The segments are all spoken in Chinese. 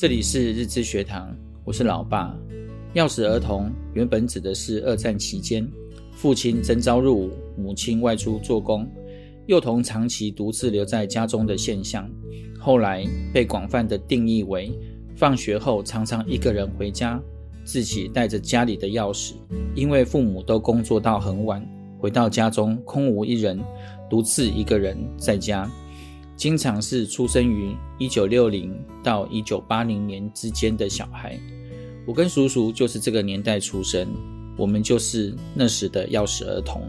这里是日知学堂，我是老爸。钥匙儿童原本指的是二战期间，父亲征召入伍，母亲外出做工，幼童长期独自留在家中的现象。后来被广泛的定义为，放学后常常一个人回家，自己带着家里的钥匙，因为父母都工作到很晚，回到家中空无一人，独自一个人在家。经常是出生于一九六零到一九八零年之间的小孩，我跟叔叔就是这个年代出生，我们就是那时的钥匙儿童。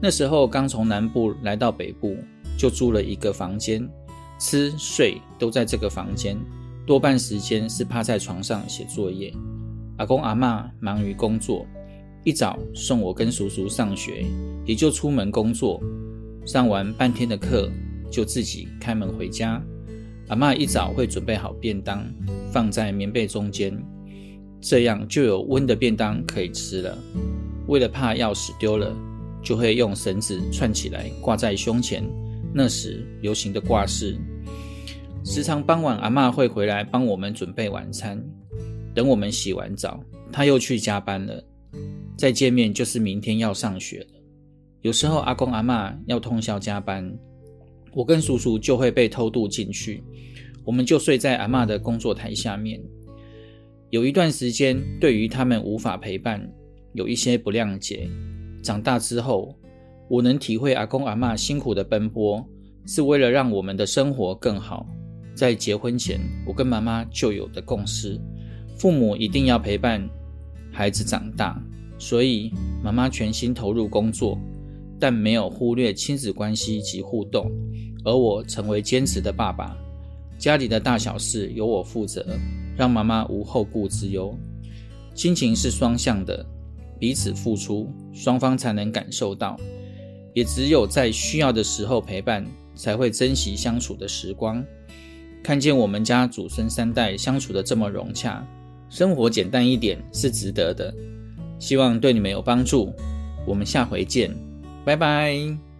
那时候刚从南部来到北部，就租了一个房间，吃睡都在这个房间，多半时间是趴在床上写作业。阿公阿嬷忙于工作，一早送我跟叔叔上学，也就出门工作，上完半天的课。就自己开门回家，阿嬷一早会准备好便当，放在棉被中间，这样就有温的便当可以吃了。为了怕钥匙丢了，就会用绳子串起来挂在胸前，那时流行的挂饰。时常傍晚，阿嬷会回来帮我们准备晚餐，等我们洗完澡，她又去加班了。再见面就是明天要上学了。有时候阿公阿嬷要通宵加班。我跟叔叔就会被偷渡进去，我们就睡在阿嬷的工作台下面。有一段时间，对于他们无法陪伴，有一些不谅解。长大之后，我能体会阿公阿嬷辛苦的奔波，是为了让我们的生活更好。在结婚前，我跟妈妈就有的共识：父母一定要陪伴孩子长大，所以妈妈全心投入工作。但没有忽略亲子关系及互动，而我成为坚持的爸爸，家里的大小事由我负责，让妈妈无后顾之忧。亲情是双向的，彼此付出，双方才能感受到。也只有在需要的时候陪伴，才会珍惜相处的时光。看见我们家祖孙三代相处得这么融洽，生活简单一点是值得的。希望对你们有帮助。我们下回见。拜拜。